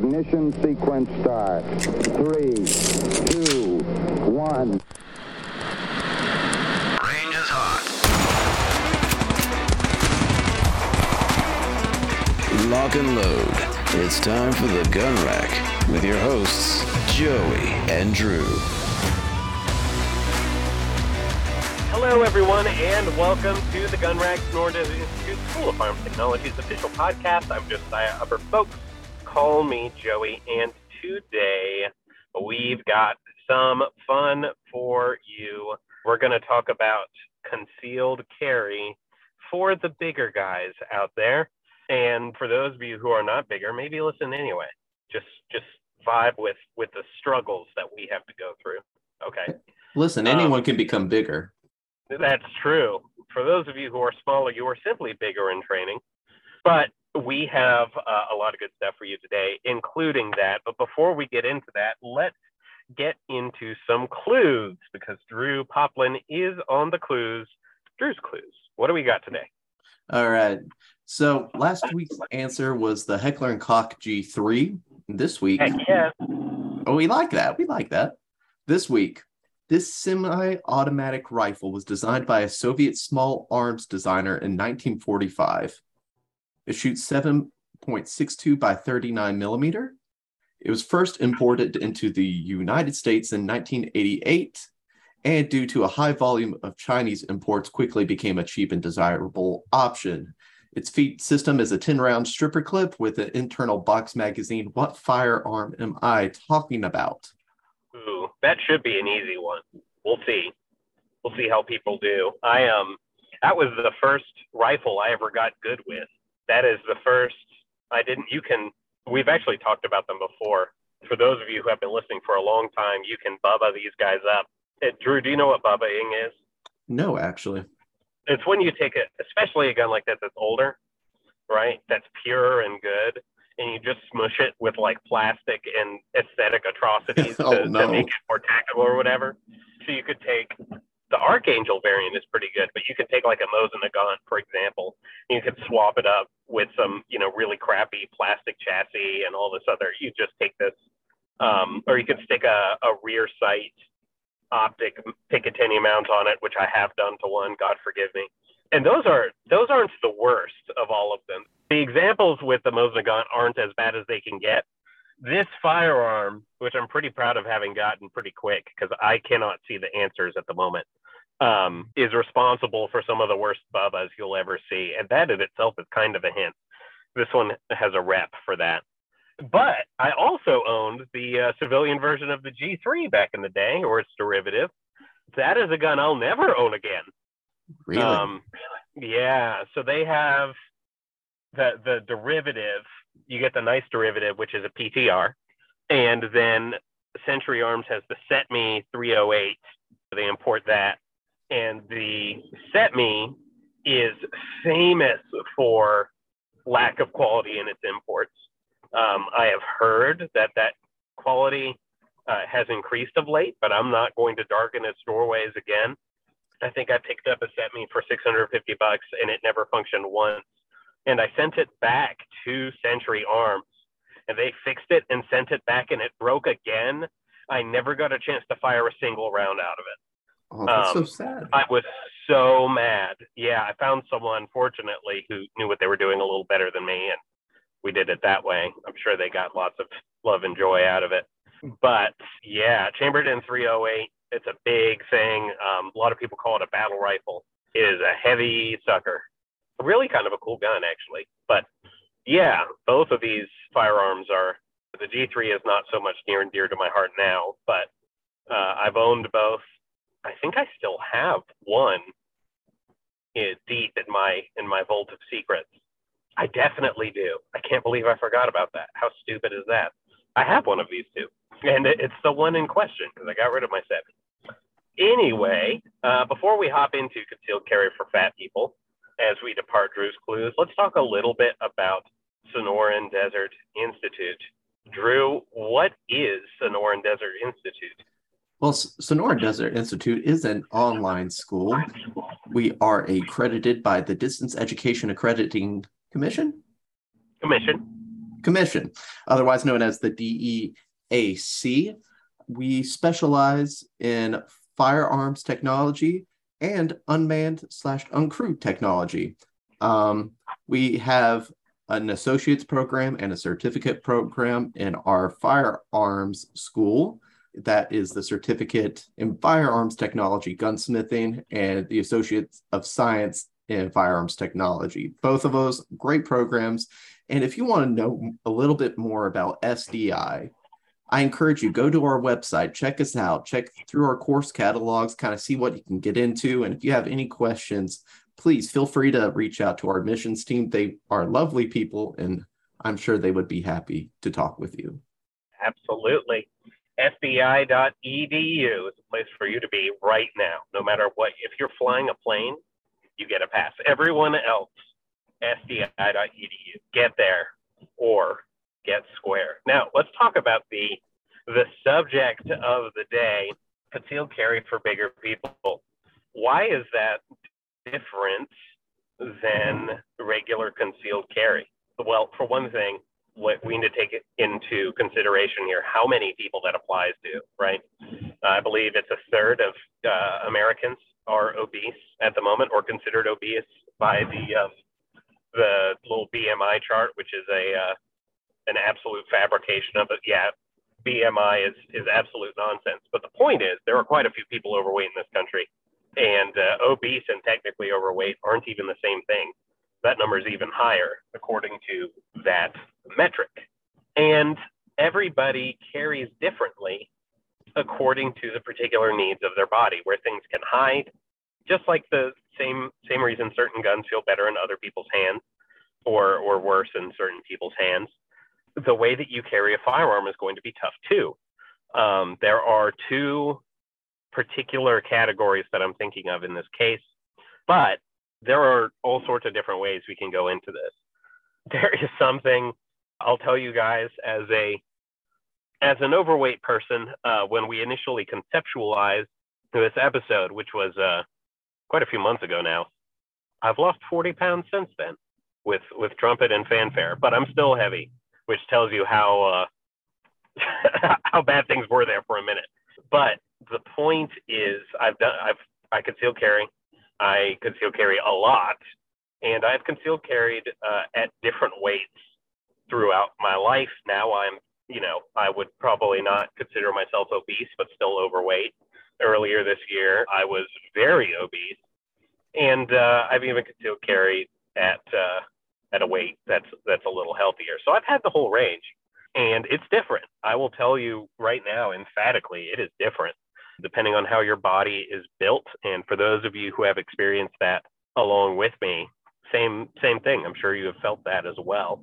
Ignition sequence start. Three, two, one. Range is hot. Lock and load. It's time for the gun rack with your hosts, Joey and Drew. Hello, everyone, and welcome to the Gun Rack North Institute School of Firearms Technology's official podcast. I'm Josiah Upper. Folks, call me Joey, and today we've got some fun for you. We're going to talk about concealed carry for the bigger guys out there, and for those of you who are not bigger, maybe listen anyway. Just, just vibe with with the struggles that we have to go through. Okay. Listen, Um, anyone can become bigger. That's true. For those of you who are smaller, you are simply bigger in training. But we have uh, a lot of good stuff for you today, including that. But before we get into that, let's get into some clues because Drew Poplin is on the clues. Drew's clues. What do we got today? All right. So last week's answer was the Heckler and Koch G3. This week, Heck yeah. oh, we like that. We like that. This week, this semi-automatic rifle was designed by a Soviet small arms designer in 1945. It shoots 7.62 by 39 millimeter. It was first imported into the United States in 1988, and due to a high volume of Chinese imports, quickly became a cheap and desirable option. Its feed system is a 10 round stripper clip with an internal box magazine. What firearm am I talking about? Ooh, that should be an easy one. We'll see. We'll see how people do. I um that was the first rifle I ever got good with. That is the first I didn't you can we've actually talked about them before. For those of you who have been listening for a long time, you can bubba these guys up. Uh, Drew, do you know what bubbaing is? No, actually. It's when you take a especially a gun like that that's older, right? That's pure and good. And you just smush it with like plastic and aesthetic atrocities Oh, to, no. to make it more tactical or whatever. So you could take the Archangel variant is pretty good, but you could take like a Mosin Nagant, for example, and you could swap it up with some, you know, really crappy plastic chassis and all this other. You just take this, um, or you could stick a, a rear sight optic Picatinny mount on it, which I have done to one. God forgive me. And those are those aren't the worst of all of them. The examples with the Mosin Nagant aren't as bad as they can get. This firearm, which I'm pretty proud of having gotten pretty quick because I cannot see the answers at the moment, um, is responsible for some of the worst bubbas you'll ever see. And that in itself is kind of a hint. This one has a rep for that. But I also owned the uh, civilian version of the G3 back in the day, or its derivative. That is a gun I'll never own again. Really? Um, yeah. So they have the the derivative. You get the nice derivative, which is a PTR, and then Century Arms has the CETME 308. They import that, and the CETME is famous for lack of quality in its imports. Um, I have heard that that quality uh, has increased of late, but I'm not going to darken its doorways again. I think I picked up a CETME for 650 bucks and it never functioned once. And I sent it back to Century Arms and they fixed it and sent it back and it broke again. I never got a chance to fire a single round out of it. Oh, that's um, so sad. I was so mad. Yeah, I found someone, fortunately, who knew what they were doing a little better than me, and we did it that way. I'm sure they got lots of love and joy out of it. But yeah, chambered in 308, it's a big thing. Um, a lot of people call it a battle rifle. It is a heavy sucker. Really kind of a cool gun, actually. But yeah, both of these firearms are. The G3 is not so much near and dear to my heart now, but uh, I've owned both. I think I still have one deep in my in my vault of secrets. I definitely do. I can't believe I forgot about that. How stupid is that? I have one of these two, and it's the one in question because I got rid of my seven. Anyway, uh, before we hop into concealed carry for fat people, as we depart Drew's clues, let's talk a little bit about Sonoran Desert Institute. Drew, what is Sonoran Desert Institute? Well, Sonora Desert Institute is an online school. We are accredited by the Distance Education Accrediting Commission. Commission. Commission, otherwise known as the DEAC. We specialize in firearms technology and unmanned slash uncrewed technology. Um, we have an associate's program and a certificate program in our firearms school. That is the certificate in firearms technology, gunsmithing, and the associates of science in firearms technology. Both of those great programs. And if you want to know a little bit more about SDI, I encourage you go to our website, check us out, check through our course catalogs, kind of see what you can get into. And if you have any questions, please feel free to reach out to our admissions team. They are lovely people, and I'm sure they would be happy to talk with you. Absolutely. SDI.edu is a place for you to be right now, no matter what. If you're flying a plane, you get a pass. Everyone else, SDI.edu. Get there or get square. Now, let's talk about the the subject of the day, concealed carry for bigger people. Why is that different than regular concealed carry? Well, for one thing, what we need to take into consideration here how many people that applies to, right? I believe it's a third of uh, Americans are obese at the moment or considered obese by the um, the little BMI chart, which is a uh, an absolute fabrication of it. Yeah, BMI is is absolute nonsense. But the point is, there are quite a few people overweight in this country, and uh, obese and technically overweight aren't even the same thing. That number is even higher according to that metric. And everybody carries differently according to the particular needs of their body, where things can hide, just like the same same reason certain guns feel better in other people's hands or or worse in certain people's hands the way that you carry a firearm is going to be tough too. Um, there are two particular categories that I'm thinking of in this case, but there are all sorts of different ways we can go into this. There is something I'll tell you guys as a as an overweight person uh, when we initially conceptualized this episode, which was uh, quite a few months ago now. I've lost 40 pounds since then with with trumpet and fanfare, but I'm still heavy which tells you how uh, how bad things were there for a minute. But the point is, I've done I've I conceal carry, I conceal carry a lot, and I've concealed carried uh, at different weights throughout my life. Now I'm you know I would probably not consider myself obese, but still overweight. Earlier this year, I was very obese, and uh, I've even concealed carried at uh, at a weight that's that's a little healthier. So I've had the whole range and it's different. I will tell you right now emphatically it is different depending on how your body is built and for those of you who have experienced that along with me, same same thing. I'm sure you have felt that as well.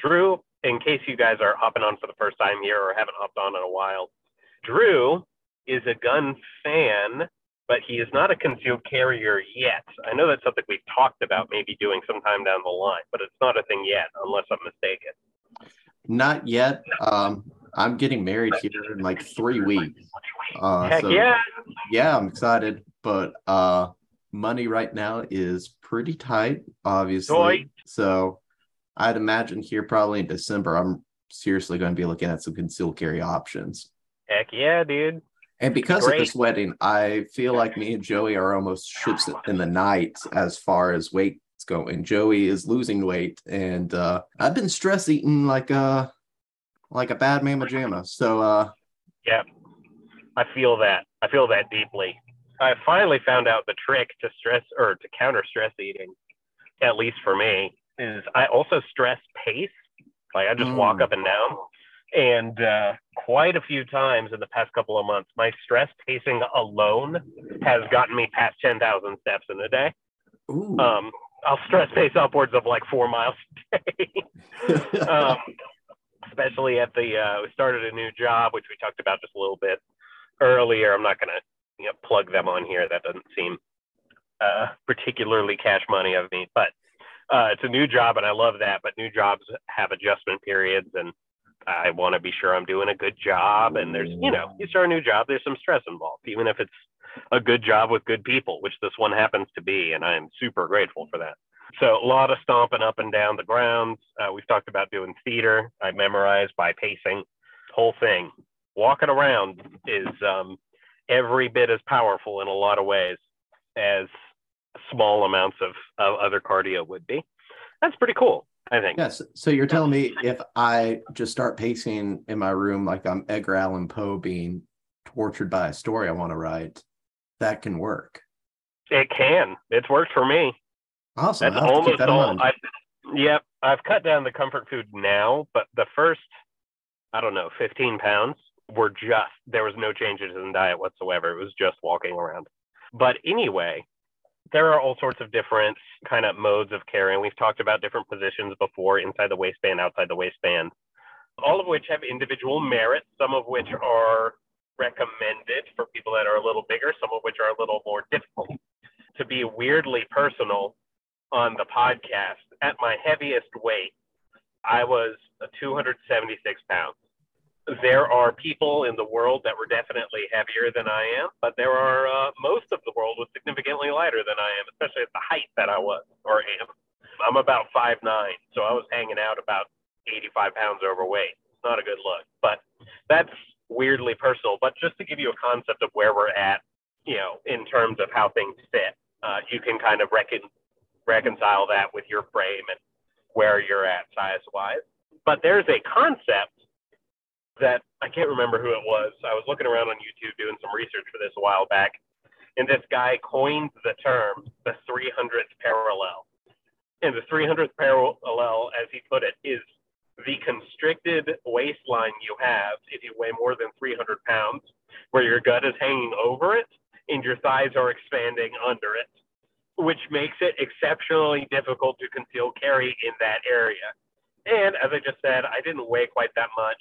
Drew, in case you guys are hopping on for the first time here or haven't hopped on in a while, Drew is a gun fan but he is not a concealed carrier yet. I know that's something we've talked about maybe doing sometime down the line, but it's not a thing yet, unless I'm mistaken. Not yet. Um, I'm getting married here in like three weeks. Uh, Heck so, yeah! Yeah, I'm excited, but uh, money right now is pretty tight, obviously. Toy. So I'd imagine here probably in December, I'm seriously going to be looking at some concealed carry options. Heck yeah, dude. And because Great. of this wedding, I feel like me and Joey are almost ships in the night as far as weight's going. Joey is losing weight, and uh, I've been stress eating like a like a bad mama jamma. So uh, yeah, I feel that. I feel that deeply. I finally found out the trick to stress or to counter stress eating, at least for me, is I also stress pace. Like I just mm. walk up and down. And uh, quite a few times in the past couple of months, my stress pacing alone has gotten me past 10,000 steps in a day. Um, I'll stress pace upwards of like four miles a day. um, especially at the, uh, we started a new job, which we talked about just a little bit earlier. I'm not going to you know, plug them on here. That doesn't seem uh, particularly cash money of me, but uh, it's a new job and I love that. But new jobs have adjustment periods and I want to be sure I'm doing a good job. And there's, you know, you start a new job, there's some stress involved, even if it's a good job with good people, which this one happens to be. And I'm super grateful for that. So a lot of stomping up and down the grounds. Uh, we've talked about doing theater. I memorized by pacing. Whole thing. Walking around is um, every bit as powerful in a lot of ways as small amounts of, of other cardio would be. That's pretty cool. I think. Yes. So you're telling me if I just start pacing in my room like I'm Edgar Allan Poe being tortured by a story I want to write, that can work. It can. It's worked for me. Awesome. That's almost all. I, yep. I've cut down the comfort food now, but the first, I don't know, 15 pounds were just, there was no changes in diet whatsoever. It was just walking around. But anyway, there are all sorts of different kind of modes of carrying. We've talked about different positions before inside the waistband, outside the waistband, all of which have individual merits, some of which are recommended for people that are a little bigger, some of which are a little more difficult. To be weirdly personal on the podcast, at my heaviest weight, I was 276 pounds there are people in the world that were definitely heavier than I am, but there are uh, most of the world was significantly lighter than I am, especially at the height that I was or am. I'm about five nine, so I was hanging out about 85 pounds overweight. It's not a good look, but that's weirdly personal. But just to give you a concept of where we're at, you know, in terms of how things fit, uh, you can kind of recon- reconcile that with your frame and where you're at size wise. But there's a concept that I can't remember who it was. I was looking around on YouTube doing some research for this a while back, and this guy coined the term the 300th parallel. And the 300th parallel, as he put it, is the constricted waistline you have if you weigh more than 300 pounds, where your gut is hanging over it and your thighs are expanding under it, which makes it exceptionally difficult to conceal carry in that area. And as I just said, I didn't weigh quite that much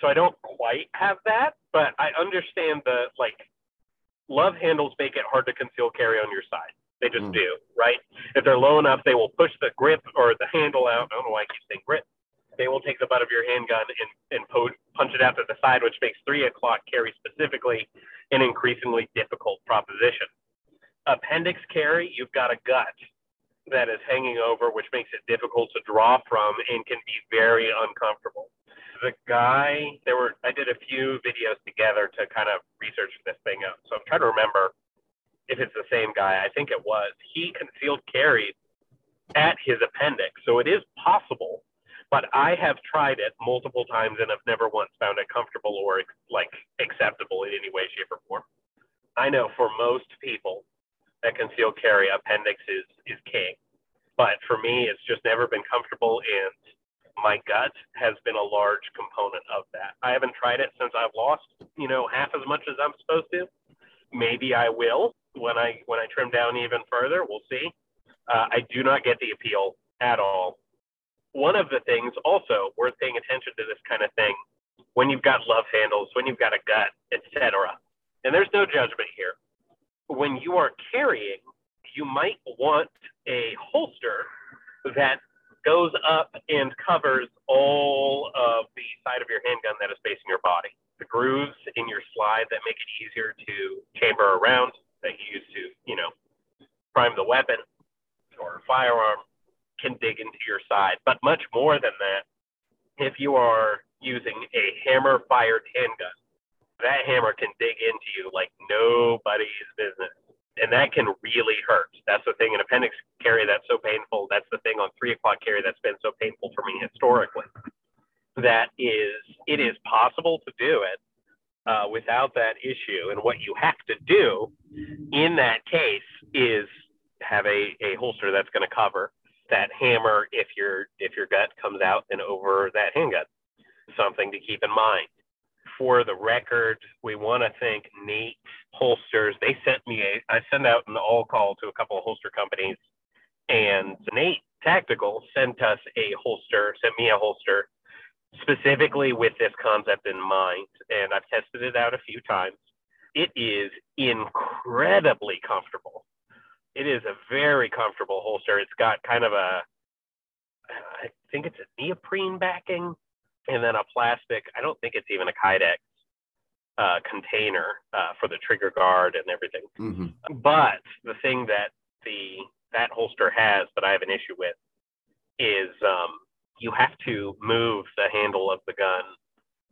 so I don't quite have that, but I understand the like love handles make it hard to conceal carry on your side. They just mm. do, right? If they're low enough, they will push the grip or the handle out. I don't know why I keep saying grip. They will take the butt of your handgun and, and po- punch it out to the side, which makes three o'clock carry specifically an increasingly difficult proposition. Appendix carry, you've got a gut that is hanging over, which makes it difficult to draw from and can be very uncomfortable the guy there were I did a few videos together to kind of research this thing out. So I'm trying to remember if it's the same guy. I think it was. He concealed carried at his appendix. So it is possible, but I have tried it multiple times and have never once found it comfortable or like acceptable in any way, shape, or form. I know for most people that conceal carry, appendix is is king. But for me, it's just never been comfortable and my gut has been a large component of that. I haven't tried it since I've lost, you know, half as much as I'm supposed to. Maybe I will when I when I trim down even further. We'll see. Uh, I do not get the appeal at all. One of the things also worth paying attention to this kind of thing when you've got love handles, when you've got a gut, etc. And there's no judgment here. When you are carrying, you might want a holster that goes up and covers all of the side of your handgun that is facing your body. The grooves in your slide that make it easier to chamber around that you use to, you know, prime the weapon or firearm can dig into your side. But much more than that, if you are using a hammer fired handgun, that hammer can dig into you like nobody's business and that can really hurt. That's the thing in appendix carry that's so painful. That's the thing on three o'clock carry that's been so painful for me historically. That is, it is possible to do it uh, without that issue. And what you have to do in that case is have a, a holster that's going to cover that hammer if your if your gut comes out and over that handgun. Something to keep in mind for the record, we want to thank N8 Holsters. They sent me a, I sent out an all call to a couple of holster companies, and N8 Tactical sent us a holster, sent me a holster specifically with this concept in mind. And I've tested it out a few times. It is incredibly comfortable. It is a very comfortable holster. It's got kind of a, I think it's a neoprene backing and then a plastic. I don't think it's even a Kydex uh, container uh, for the trigger guard and everything. Mm-hmm. But the thing that the that holster has that I have an issue with is um, you have to move the handle of the gun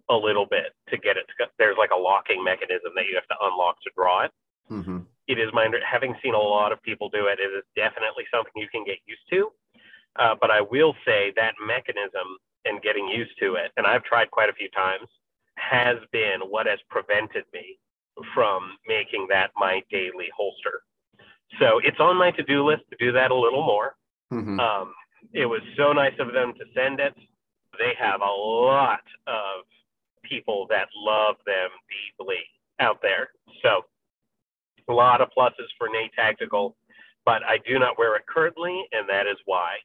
a little bit to get it to go. There's like a locking mechanism that you have to unlock to draw it. Mm-hmm. It is my under- having seen a lot of people do it. It is definitely something you can get used to. Uh, but I will say that mechanism and getting used to it, and I've tried quite a few times, has been what has prevented me from making that my daily holster. So it's on my to-do list to do that a little more. Mm-hmm. Um, it was so nice of them to send it. They have a lot of people that love them deeply out there. So a lot of pluses for N8 Tactical, but I do not wear it currently, and that is why.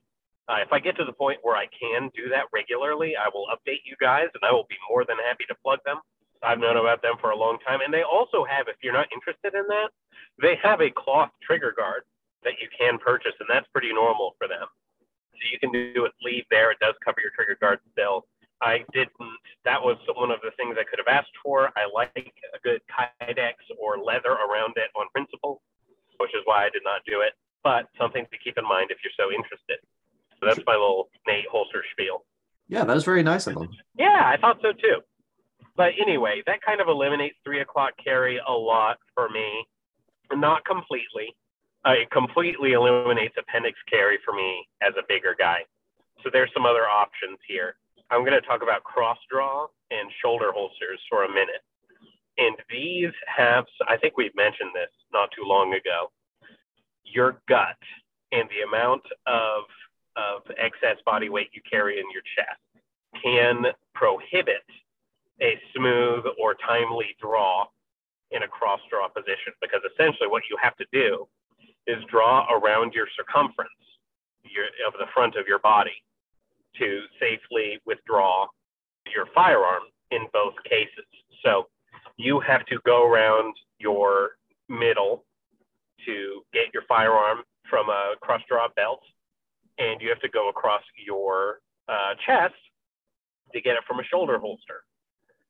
Uh, if I get to the point where I can do that regularly, I will update you guys, and I will be more than happy to plug them. I've known about them for a long time, and they also have, if you're not interested in that, they have a cloth trigger guard that you can purchase, and that's pretty normal for them. So you can do it sleeve there. It does cover your trigger guard still. I didn't. That was one of the things I could have asked for. I like a good Kydex or leather around it on principle, which is why I did not do it. But something to keep in mind if you're so interested. So that's my little N8 holster spiel. Yeah, that was very nice of them. Yeah, I thought so too. But anyway, that kind of eliminates three o'clock carry a lot for me. Not completely. Uh, it completely eliminates appendix carry for me as a bigger guy. So there's some other options here. I'm going to talk about cross draw and shoulder holsters for a minute. And these have, I think we've mentioned this not too long ago. Your gut and the amount of, of excess body weight you carry in your chest can prohibit a smooth or timely draw in a cross draw position because essentially what you have to do is draw around your circumference your, of the front of your body to safely withdraw your firearm in both cases. So you have to go around your middle to get your firearm from a cross draw belt, and you have to go across your uh, chest to get it from a shoulder holster.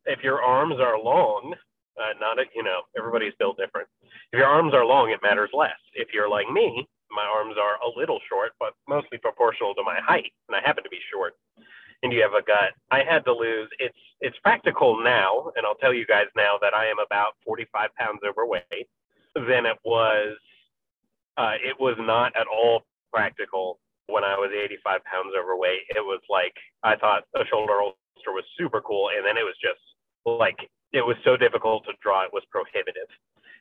If your arms are long, uh, not a, you know everybody's built different. If your arms are long, it matters less. If you're like me, my arms are a little short, but mostly proportional to my height, and I happen to be short. And you have a gut. I had to lose. It's it's practical now, and I'll tell you guys now that I am about 45 pounds overweight. Than it was. Uh, it was not at all practical when I was 85 pounds overweight. It was like I thought a shoulder holster was super cool, and then it was just like it was so difficult to draw. It was prohibitive,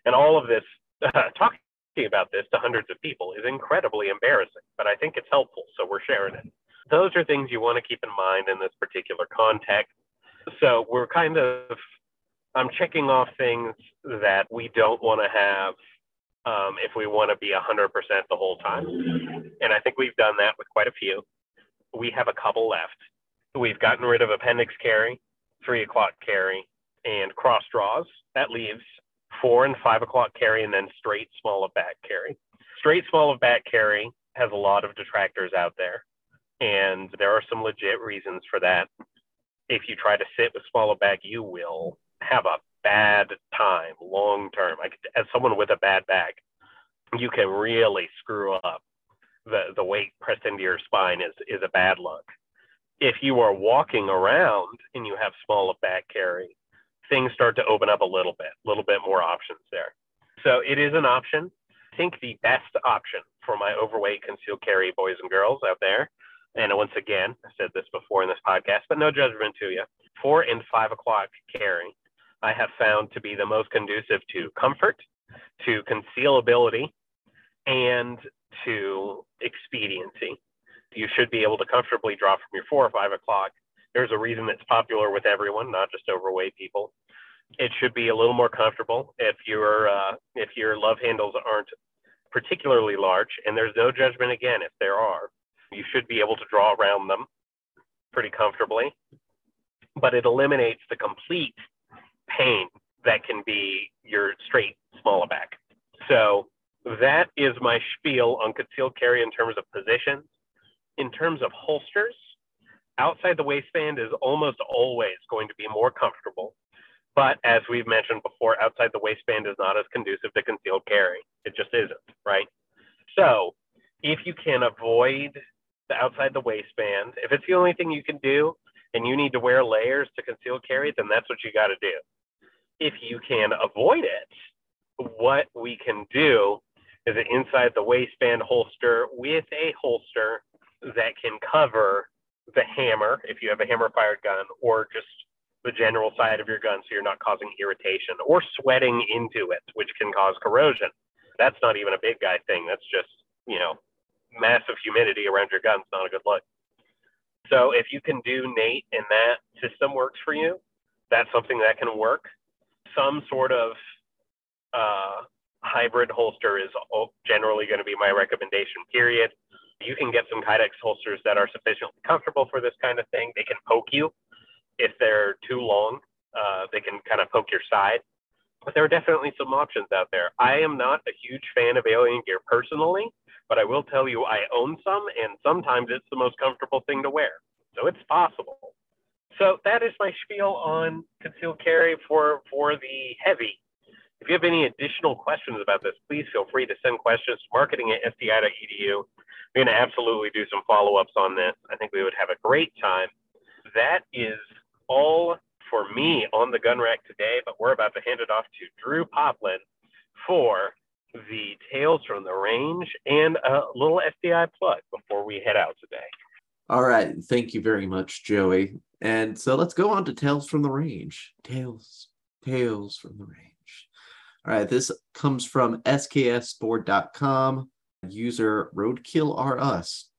and all of this uh, talking about this to hundreds of people is incredibly embarrassing, but I think it's helpful, so we're sharing it. Those are things you want to keep in mind in this particular context. So we're kind of, I'm checking off things that we don't want to have um, if we want to be 100% the whole time. And I think we've done that with quite a few. We have a couple left. We've gotten rid of appendix carry, three o'clock carry, and cross draws. That leaves four and five o'clock carry, and then straight small of back carry. Straight small of back carry has a lot of detractors out there, and there are some legit reasons for that. If you try to sit with small of back, you will have a bad time long term. Like as someone with a bad back, you can really screw up. The the weight pressed into your spine is is a bad look. If you are walking around and you have small of back carry, things start to open up a little bit, a little bit more options there. So it is an option. I think the best option for my overweight concealed carry boys and girls out there, and once again, I said this before in this podcast, but no judgment to you. Four and five o'clock carry, I have found to be the most conducive to comfort, to concealability, and to expediency. You should be able to comfortably draw from your four or five o'clock. There's a reason it's popular with everyone, not just overweight people. It should be a little more comfortable if your uh, if your love handles aren't particularly large, and there's no judgment again if there are. You should be able to draw around them pretty comfortably, but it eliminates the complete pain that can be your straight smaller back. So that is my spiel on concealed carry in terms of positions. In terms of holsters, outside the waistband is almost always going to be more comfortable. But as we've mentioned before, outside the waistband is not as conducive to concealed carry. It just isn't, right? So if you can avoid the outside the waistband, if it's the only thing you can do and you need to wear layers to conceal carry, then that's what you got to do. If you can avoid it, what we can do is an inside the waistband holster with a holster that can cover the hammer if you have a hammer fired gun or just the general side of your gun so you're not causing irritation or sweating into it, which can cause corrosion. That's not even a big guy thing. That's just, you know, massive humidity around your gun's not a good look. So if you can do N8 and that system works for you, that's something that can work. Some sort of uh, hybrid holster is generally going to be my recommendation, period. You can get some Kydex holsters that are sufficiently comfortable for this kind of thing. They can poke you if they're too long. Uh, they can kind of poke your side. But there are definitely some options out there. I am not a huge fan of alien gear personally, but I will tell you I own some, and sometimes it's the most comfortable thing to wear. So it's possible. So that is my spiel on concealed carry for, for the heavy. If you have any additional questions about this, please feel free to send questions to marketing at sdi.edu. We're going to absolutely do some follow ups on this. I think we would have a great time. That is all for me on the gun rack today, but we're about to hand it off to Drew Poplin for the Tales from the Range and a little SDI plug before we head out today. All right. Thank you very much, Joey. And so let's go on to Tales from the Range. Tales, Tales from the Range. All right. This comes from sksboard.com. User Roadkill Us.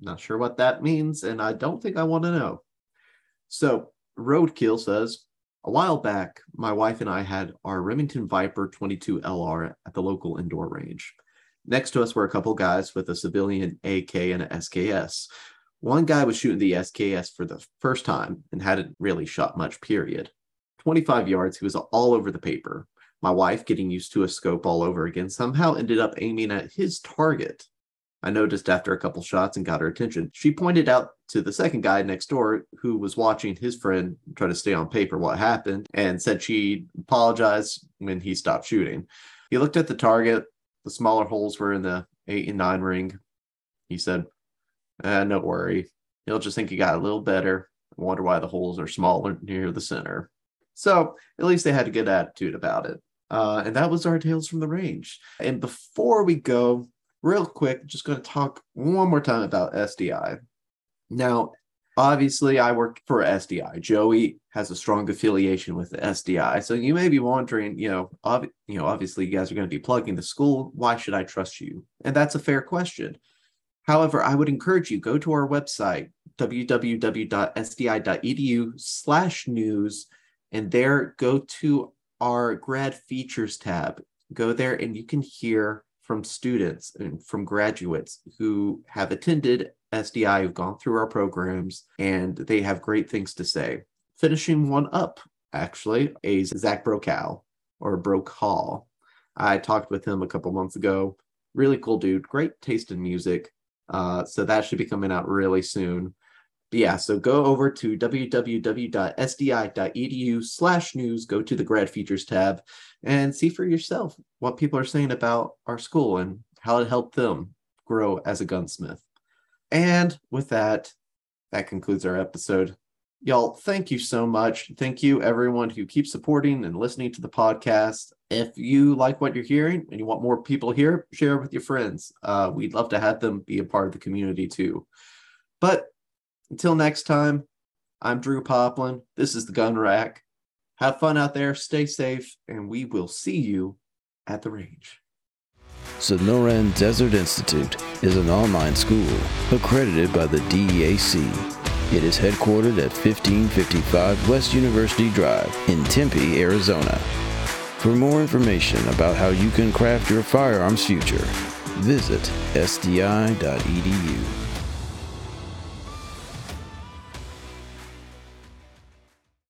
Not sure what that means, and I don't think I want to know. So, Roadkill says, a while back, my wife and I had our Remington Viper 22 LR at the local indoor range. Next to us were a couple guys with a civilian AK and a SKS. One guy was shooting the SKS for the first time and hadn't really shot much, period. 25 yards, he was all over the paper. My wife, getting used to a scope all over again, somehow ended up aiming at his target. I noticed after a couple shots and got her attention. She pointed out to the second guy next door who was watching his friend try to stay on paper what happened and said she apologized when he stopped shooting. He looked at the target. The smaller holes were in the eight and nine ring. He said, eh, No worry. He'll just think he got a little better. I wonder why the holes are smaller near the center. So at least they had a good attitude about it. Uh, and that was our tales from the range. And before we go, real quick, just going to talk one more time about SDI. Now, obviously, I work for SDI. Joey has a strong affiliation with SDI. So you may be wondering, you know, ob- you know, obviously you guys are going to be plugging the school. Why should I trust you? And that's a fair question. However, I would encourage you go to our website www.sdi.edu slash news and there go to our grad features tab. Go there and you can hear from students and from graduates who have attended SDI, who've gone through our programs, and they have great things to say. Finishing one up, actually, is Zach Brokow or Broke Hall. I talked with him a couple months ago. Really cool dude, great taste in music. Uh, so that should be coming out really soon. But yeah, so go over to www.sdi.edu slash news, go to the grad features tab, and see for yourself what people are saying about our school and how it helped them grow as a gunsmith. And with that, that concludes our episode. Y'all, thank you so much. Thank you, everyone who keeps supporting and listening to the podcast. If you like what you're hearing and you want more people here, share with your friends. Uh, we'd love to have them be a part of the community too. But until next time, I'm Drew Poplin. This is the Gun Rack. Have fun out there, stay safe, and we will see you at the range. Sonoran Desert Institute is an online school accredited by the DEAC. It is headquartered at 1555 West University Drive in Tempe, Arizona. For more information about how you can craft your firearms future, visit sdi.edu.